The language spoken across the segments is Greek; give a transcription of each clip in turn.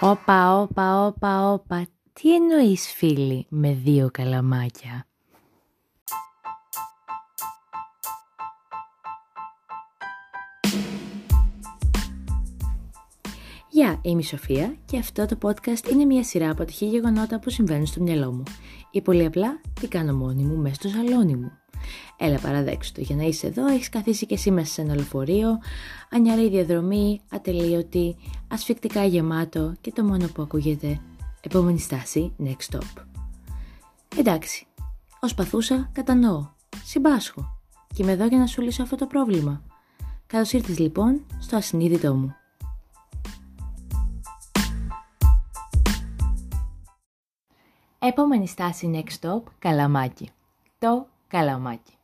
Όπα, όπα, όπα, όπα. Τι εννοείς φίλοι με δύο καλαμάκια; Γεια, είμαι η Σοφία και αυτό το podcast είναι μια σειρά από τυχή γεγονότα που συμβαίνουν στο μυαλό μου. Ή πολύ απλά, τι κάνω μόνη μου μέσα στο σαλόνι μου. Έλα παραδέξου το, για να είσαι εδώ έχεις καθίσει και εσύ μέσα σε ένα λεωφορείο, ανιαρή διαδρομή, ατελείωτη, ασφικτικά γεμάτο και το μόνο που ακούγεται, επόμενη στάση, next stop. Εντάξει, ως παθούσα κατανοώ, συμπάσχω και είμαι εδώ για να σου λύσω αυτό το πρόβλημα. Καλώς ήρθες λοιπόν στο ασυνείδητό μου. Επόμενη στάση next stop, καλαμάκι. Το καλαμάκι.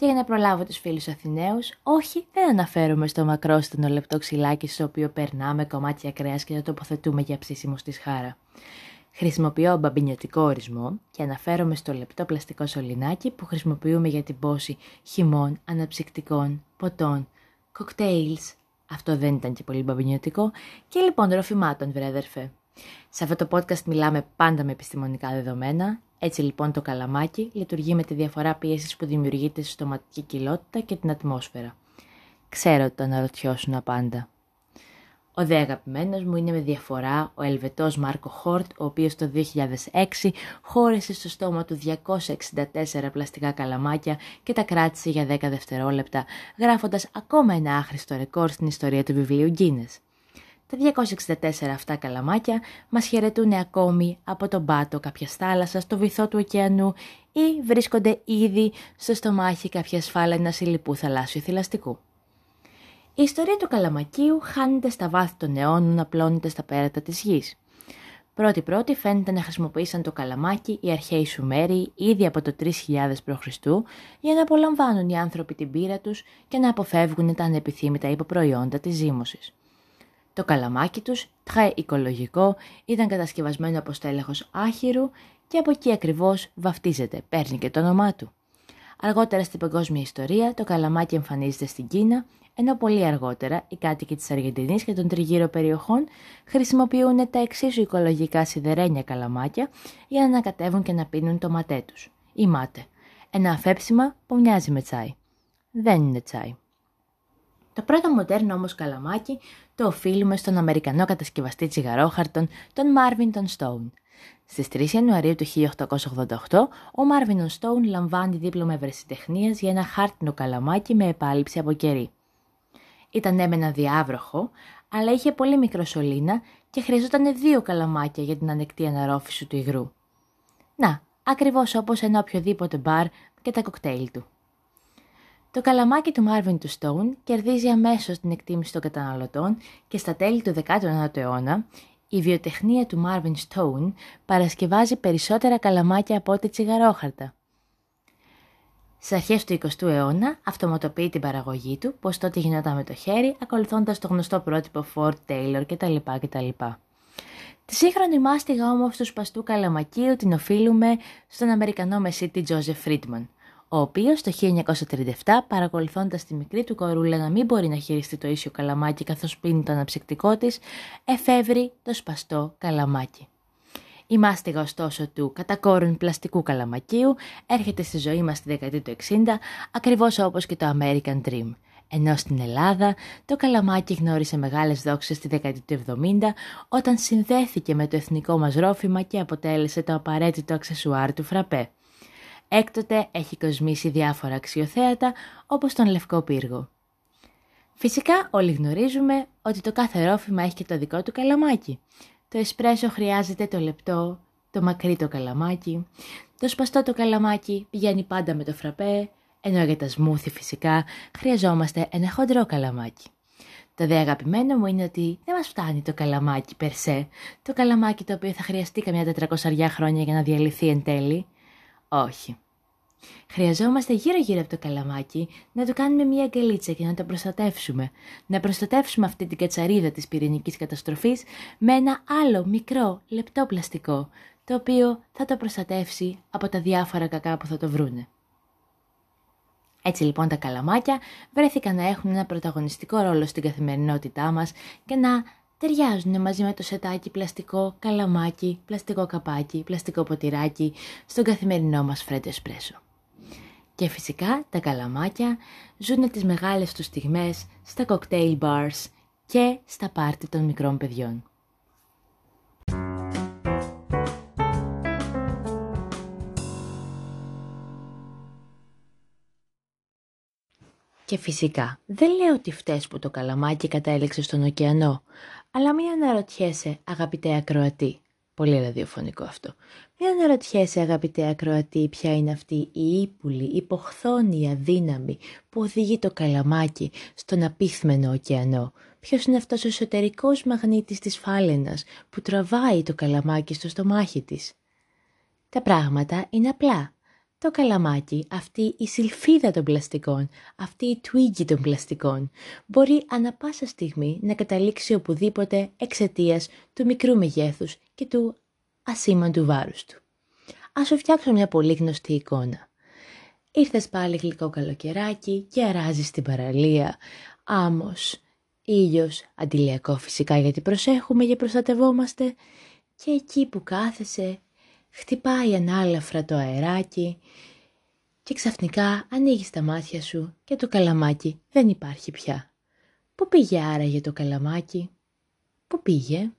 Και για να προλάβω τους φίλους Αθηναίους, όχι δεν αναφέρομαι στο μακρόστενο λεπτό ξυλάκι στο οποίο περνάμε κομμάτια κρέας και το τοποθετούμε για ψήσιμο στη σχάρα. Χρησιμοποιώ μπαμπινιωτικό ορισμό και αναφέρομαι στο λεπτό πλαστικό σωληνάκι που χρησιμοποιούμε για την πόση χυμών, αναψυκτικών, ποτών, κοκτέιλς, αυτό δεν ήταν και πολύ μπαμπινιωτικό, και λοιπόν ροφημάτων βρέδερφε. Σε αυτό το podcast μιλάμε πάντα με επιστημονικά δεδομένα, έτσι λοιπόν το καλαμάκι λειτουργεί με τη διαφορά πίεσης που δημιουργείται στη στοματική κοιλότητα και την ατμόσφαιρα. Ξέρω ότι το αναρωτιώσουν πάντα. Ο δε αγαπημένος μου είναι με διαφορά ο Ελβετός Μάρκο Χόρτ, ο οποίος το 2006 χώρισε στο στόμα του 264 πλαστικά καλαμάκια και τα κράτησε για 10 δευτερόλεπτα, γράφοντας ακόμα ένα άχρηστο ρεκόρ στην ιστορία του βιβλίου Guinness. Τα 264 αυτά καλαμάκια μας χαιρετούν ακόμη από τον πάτο κάποιας θάλασσας στο βυθό του ωκεανού ή βρίσκονται ήδη στο στομάχι κάποιας σφάλαινα συλληπού θαλάσσιου θηλαστικού. Η ιστορία του καλαμακίου χάνεται στα βάθη των αιώνων, απλώνεται στα πέρατα της γης. Πρώτη-πρώτη φαίνεται να χρησιμοποίησαν το καλαμάκι οι αρχαίοι Σουμέριοι ήδη από το 3000 π.Χ. για να απολαμβάνουν οι άνθρωποι την πείρα τους και να αποφεύγουν τα ανεπιθύμητα υποπροϊόντα της ζύμωσης. Το καλαμάκι τους, τρέ οικολογικό, ήταν κατασκευασμένο από στέλεχος άχυρου και από εκεί ακριβώς βαφτίζεται, παίρνει και το όνομά του. Αργότερα στην παγκόσμια ιστορία το καλαμάκι εμφανίζεται στην Κίνα, ενώ πολύ αργότερα οι κάτοικοι της Αργεντινής και των τριγύρω περιοχών χρησιμοποιούν τα εξίσου οικολογικά σιδερένια καλαμάκια για να ανακατεύουν και να πίνουν το ματέ τους, ή μάτε. Ένα αφέψιμα που μοιάζει με τσάι. Δεν είναι τσάι. Το πρώτο μοντέρνο όμως καλαμάκι το οφείλουμε στον Αμερικανό κατασκευαστή τσιγαρόχαρτων, τον Marvin Stone. Στις 3 Ιανουαρίου του 1888, ο Marvin Stone λαμβάνει δίπλωμα ευρεσιτεχνίας για ένα χάρτινο καλαμάκι με επάλυψη από κερί. Ήταν έμενα διάβροχο, αλλά είχε πολύ μικρό σωλήνα και χρειαζόταν δύο καλαμάκια για την ανεκτή αναρρόφηση του υγρού. Να, ακριβώς όπως ένα οποιοδήποτε μπαρ και τα κοκτέιλ του. Το καλαμάκι του Marvin του Stone κερδίζει αμέσως την εκτίμηση των καταναλωτών και στα τέλη του 19ου αιώνα η βιοτεχνία του Marvin Stone παρασκευάζει περισσότερα καλαμάκια από ό,τι τσιγαρόχαρτα. Στι αρχές του 20ου αιώνα αυτοματοποιεί την παραγωγή του, πως τότε γινόταν με το χέρι, ακολουθώντας το γνωστό πρότυπο Ford, Taylor κτλ. κτλ. Τη σύγχρονη μάστιγα όμως του σπαστού καλαμακίου την οφείλουμε στον Αμερικανό μεσίτη Joseph Friedman, ο οποίος το 1937, παρακολουθώντας τη μικρή του κορούλα να μην μπορεί να χειριστεί το ίσιο καλαμάκι καθώς πίνει το αναψυκτικό της, εφεύρει το σπαστό καλαμάκι. Η μάστιγα ωστόσο του κατακόρουν πλαστικού καλαμακίου έρχεται στη ζωή μας στη δεκαετία του 60, ακριβώς όπως και το American Dream. Ενώ στην Ελλάδα το καλαμάκι γνώρισε μεγάλες δόξες στη δεκαετία του 70 όταν συνδέθηκε με το εθνικό μας ρόφημα και αποτέλεσε το απαραίτητο αξεσουάρ του φραπέ. Έκτοτε έχει κοσμήσει διάφορα αξιοθέατα όπως τον Λευκό Πύργο. Φυσικά όλοι γνωρίζουμε ότι το κάθε ρόφημα έχει και το δικό του καλαμάκι. Το εσπρέσο χρειάζεται το λεπτό, το μακρύ το καλαμάκι, το σπαστό το καλαμάκι πηγαίνει πάντα με το φραπέ, ενώ για τα σμούθι φυσικά χρειαζόμαστε ένα χοντρό καλαμάκι. Το δε αγαπημένο μου είναι ότι δεν μας φτάνει το καλαμάκι περσέ, το καλαμάκι το οποίο θα χρειαστεί καμιά τετρακοσαριά χρόνια για να διαλυθεί εν τέλει. Όχι. Χρειαζόμαστε γύρω-γύρω από το καλαμάκι να του κάνουμε μια αγκαλίτσα και να το προστατεύσουμε. Να προστατεύσουμε αυτή την κατσαρίδα της πυρηνικής καταστροφής με ένα άλλο μικρό λεπτό πλαστικό, το οποίο θα το προστατεύσει από τα διάφορα κακά που θα το βρούνε. Έτσι λοιπόν τα καλαμάκια βρέθηκαν να έχουν ένα πρωταγωνιστικό ρόλο στην καθημερινότητά μας και να ταιριάζουν μαζί με το σετάκι πλαστικό, καλαμάκι, πλαστικό καπάκι, πλαστικό ποτηράκι στον καθημερινό μας φρέντο εσπρέσο. Και φυσικά τα καλαμάκια ζουν τις μεγάλες τους στιγμές στα cocktail bars και στα πάρτι των μικρών παιδιών. Και φυσικά δεν λέω ότι φταίς που το καλαμάκι κατέληξε στον ωκεανό, αλλά μην αναρωτιέσαι αγαπητέ ακροατή, πολύ ραδιοφωνικό αυτό, μην αναρωτιέσαι αγαπητέ ακροατή ποια είναι αυτή η ύπουλη, υποχθόνη αδύναμη που οδηγεί το καλαμάκι στον απίθμενο ωκεανό. Ποιος είναι αυτός ο εσωτερικός μαγνήτης της φάλαινας που τραβάει το καλαμάκι στο στομάχι της; Τα πράγματα είναι απλά το καλαμάκι, αυτή η σιλφίδα των πλαστικών, αυτή η τουίγκη των πλαστικών, μπορεί ανα πάσα στιγμή να καταλήξει οπουδήποτε εξαιτίας του μικρού μεγέθους και του ασήμαντου βάρους του. Ας σου φτιάξω μια πολύ γνωστή εικόνα. Ήρθες πάλι γλυκό καλοκαιράκι και αράζεις στην παραλία. Άμμος, ήλιος, αντιλιακό φυσικά γιατί προσέχουμε και προστατευόμαστε. Και εκεί που κάθεσαι χτυπάει ανάλαφρα το αεράκι και ξαφνικά ανοίγεις τα μάτια σου και το καλαμάκι δεν υπάρχει πια. Πού πήγε άραγε το καλαμάκι, πού πήγε;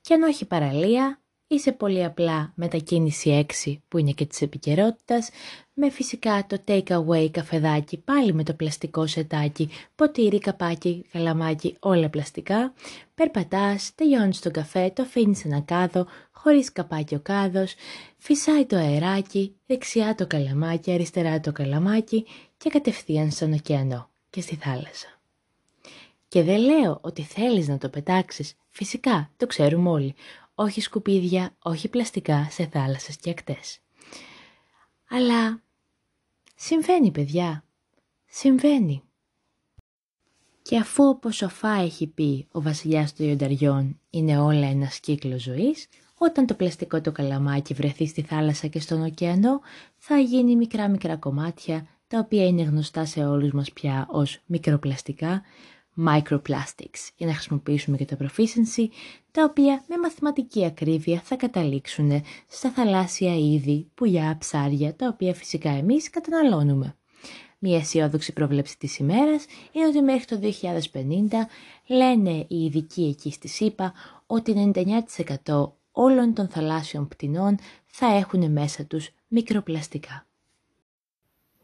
Και αν όχι παραλία, είσαι πολύ απλά μετακίνηση 6 που είναι και της επικαιρότητας, με φυσικά το take away καφεδάκι πάλι με το πλαστικό σετάκι, ποτήρι, καπάκι, καλαμάκι, όλα πλαστικά. Περπατάς, τελειώνεις τον καφέ, το αφήνεις ένα κάδο, χωρίς καπάκι ο κάδος, φυσάει το αεράκι, δεξιά το καλαμάκι, αριστερά το καλαμάκι και κατευθείαν στον ωκεανό και στη θάλασσα. Και δεν λέω ότι θέλεις να το πετάξεις, φυσικά, το ξέρουμε όλοι, όχι σκουπίδια, όχι πλαστικά σε θάλασσες και ακτές. Αλλά συμβαίνει παιδιά, συμβαίνει. Και αφού όπως ο Φά έχει πει ο βασιλιάς των Ιονταριών είναι όλα ένας κύκλος ζωής, όταν το πλαστικό το καλαμάκι βρεθεί στη θάλασσα και στον ωκεανό, θα γίνει μικρά μικρά κομμάτια, τα οποία είναι γνωστά σε όλους μας πια ως μικροπλαστικά, microplastics, για να χρησιμοποιήσουμε και το proficiency, τα οποία με μαθηματική ακρίβεια θα καταλήξουν στα θαλάσσια είδη, πουλιά, ψάρια, τα οποία φυσικά εμείς καταναλώνουμε. Μια αισιόδοξη πρόβλεψη της ημέρας είναι ότι μέχρι το 2050 λένε οι ειδικοί εκεί στη ΣΥΠΑ ότι 99% όλων των θαλάσσιων πτηνών θα έχουν μέσα τους μικροπλαστικά.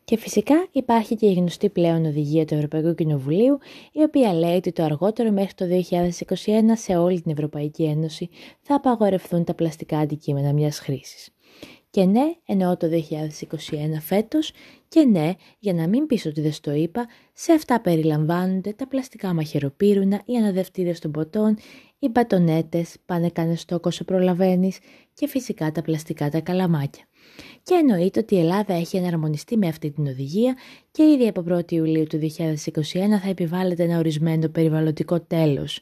Και φυσικά υπάρχει και η γνωστή πλέον οδηγία του Ευρωπαϊκού Κοινοβουλίου, η οποία λέει ότι το αργότερο μέχρι το 2021 σε όλη την Ευρωπαϊκή Ένωση θα απαγορευθούν τα πλαστικά αντικείμενα μιας χρήσης. Και ναι, εννοώ το 2021 φέτος, και ναι, για να μην πεις ότι δεν στο είπα, σε αυτά περιλαμβάνονται τα πλαστικά μαχαιροπύρουνα, οι αναδευτήρες των ποτών, οι μπατονέτες, πάνε κάνε στόκο όσο προλαβαίνεις και φυσικά τα πλαστικά τα καλαμάκια. Και εννοείται ότι η Ελλάδα έχει εναρμονιστεί με αυτή την οδηγία και ήδη από 1η Ιουλίου του 2021 θα επιβάλλεται ένα ορισμένο περιβαλλοντικό τέλος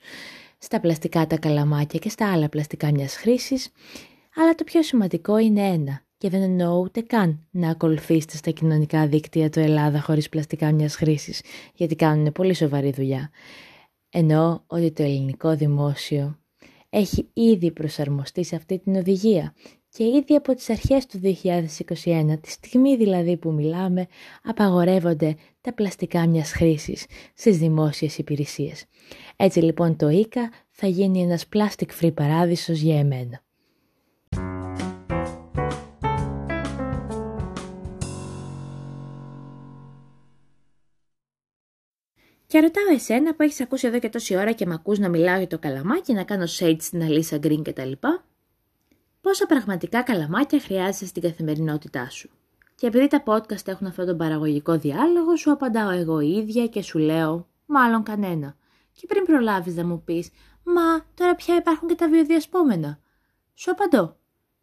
στα πλαστικά τα καλαμάκια και στα άλλα πλαστικά μιας χρήσης, αλλά το πιο σημαντικό είναι ένα, και δεν εννοώ ούτε καν να ακολουθήσετε στα κοινωνικά δίκτυα του Ελλάδα χωρίς πλαστικά μιας χρήσης, γιατί κάνουν πολύ σοβαρή δουλειά. Εννοώ ότι το ελληνικό δημόσιο έχει ήδη προσαρμοστεί σε αυτή την οδηγία και ήδη από τις αρχές του 2021, τη στιγμή δηλαδή που μιλάμε, απαγορεύονται τα πλαστικά μιας χρήσης στις δημόσιες υπηρεσίες. Έτσι λοιπόν το ΙΚΑ θα γίνει ένας plastic free παράδεισος για εμένα. Και ρωτάω εσένα που έχεις ακούσει εδώ και τόση ώρα και με ακούς να μιλάω για το καλαμάκι, να κάνω shade στην Αλίσσα Γκριν κτλ. Πόσα πραγματικά καλαμάκια χρειάζεσαι στην καθημερινότητά σου. Και επειδή τα podcast έχουν αυτόν τον παραγωγικό διάλογο, σου απαντάω εγώ ίδια και σου λέω, μάλλον κανένα. Και πριν προλάβεις να μου πεις, Μα τώρα πια υπάρχουν και τα βιοδιασπόμενα. Σου απαντώ.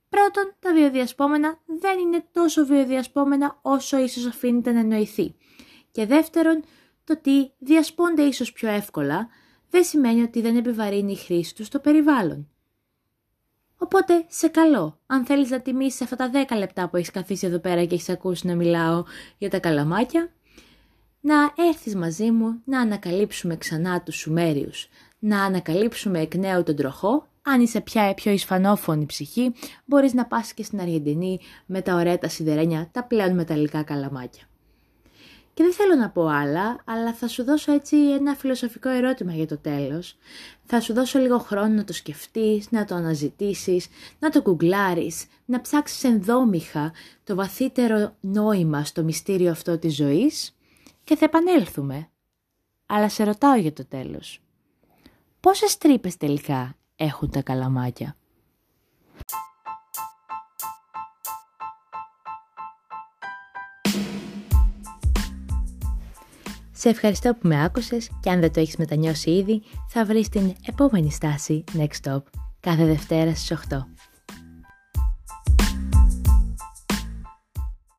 Πρώτον, τα βιοδιασπόμενα δεν είναι τόσο βιοδιασπόμενα όσο ίσως αφήνεται να εννοηθεί. Και δεύτερον, το ότι διασπώνται ίσως πιο εύκολα δεν σημαίνει ότι δεν επιβαρύνει η χρήση τους στο περιβάλλον. Οπότε, σε καλό, αν θέλεις να τιμήσεις αυτά τα 10 λεπτά που έχεις καθίσει εδώ πέρα και έχεις ακούσει να μιλάω για τα καλαμάκια, να έρθεις μαζί μου να ανακαλύψουμε ξανά τους Σουμέριους, να ανακαλύψουμε εκ νέου τον τροχό. Αν είσαι πια πιο ισφανόφωνη ψυχή, μπορείς να πας και στην Αργεντινή με τα ωραία τα σιδερένια, τα πλέον μεταλλικά καλαμάκια. Και δεν θέλω να πω άλλα, αλλά θα σου δώσω έτσι ένα φιλοσοφικό ερώτημα για το τέλος. Θα σου δώσω λίγο χρόνο να το σκεφτείς, να το αναζητήσεις, να το κουγκλάρεις, να ψάξεις ενδόμηχα το βαθύτερο νόημα στο μυστήριο αυτό της ζωής και θα επανέλθουμε. Αλλά σε ρωτάω για το τέλος. Πόσες τρύπες τελικά έχουν τα καλαμάκια; Σε ευχαριστώ που με άκουσες και αν δεν το έχεις μετανιώσει ήδη, θα βρεις την επόμενη στάση Next Stop κάθε Δευτέρα στις 8.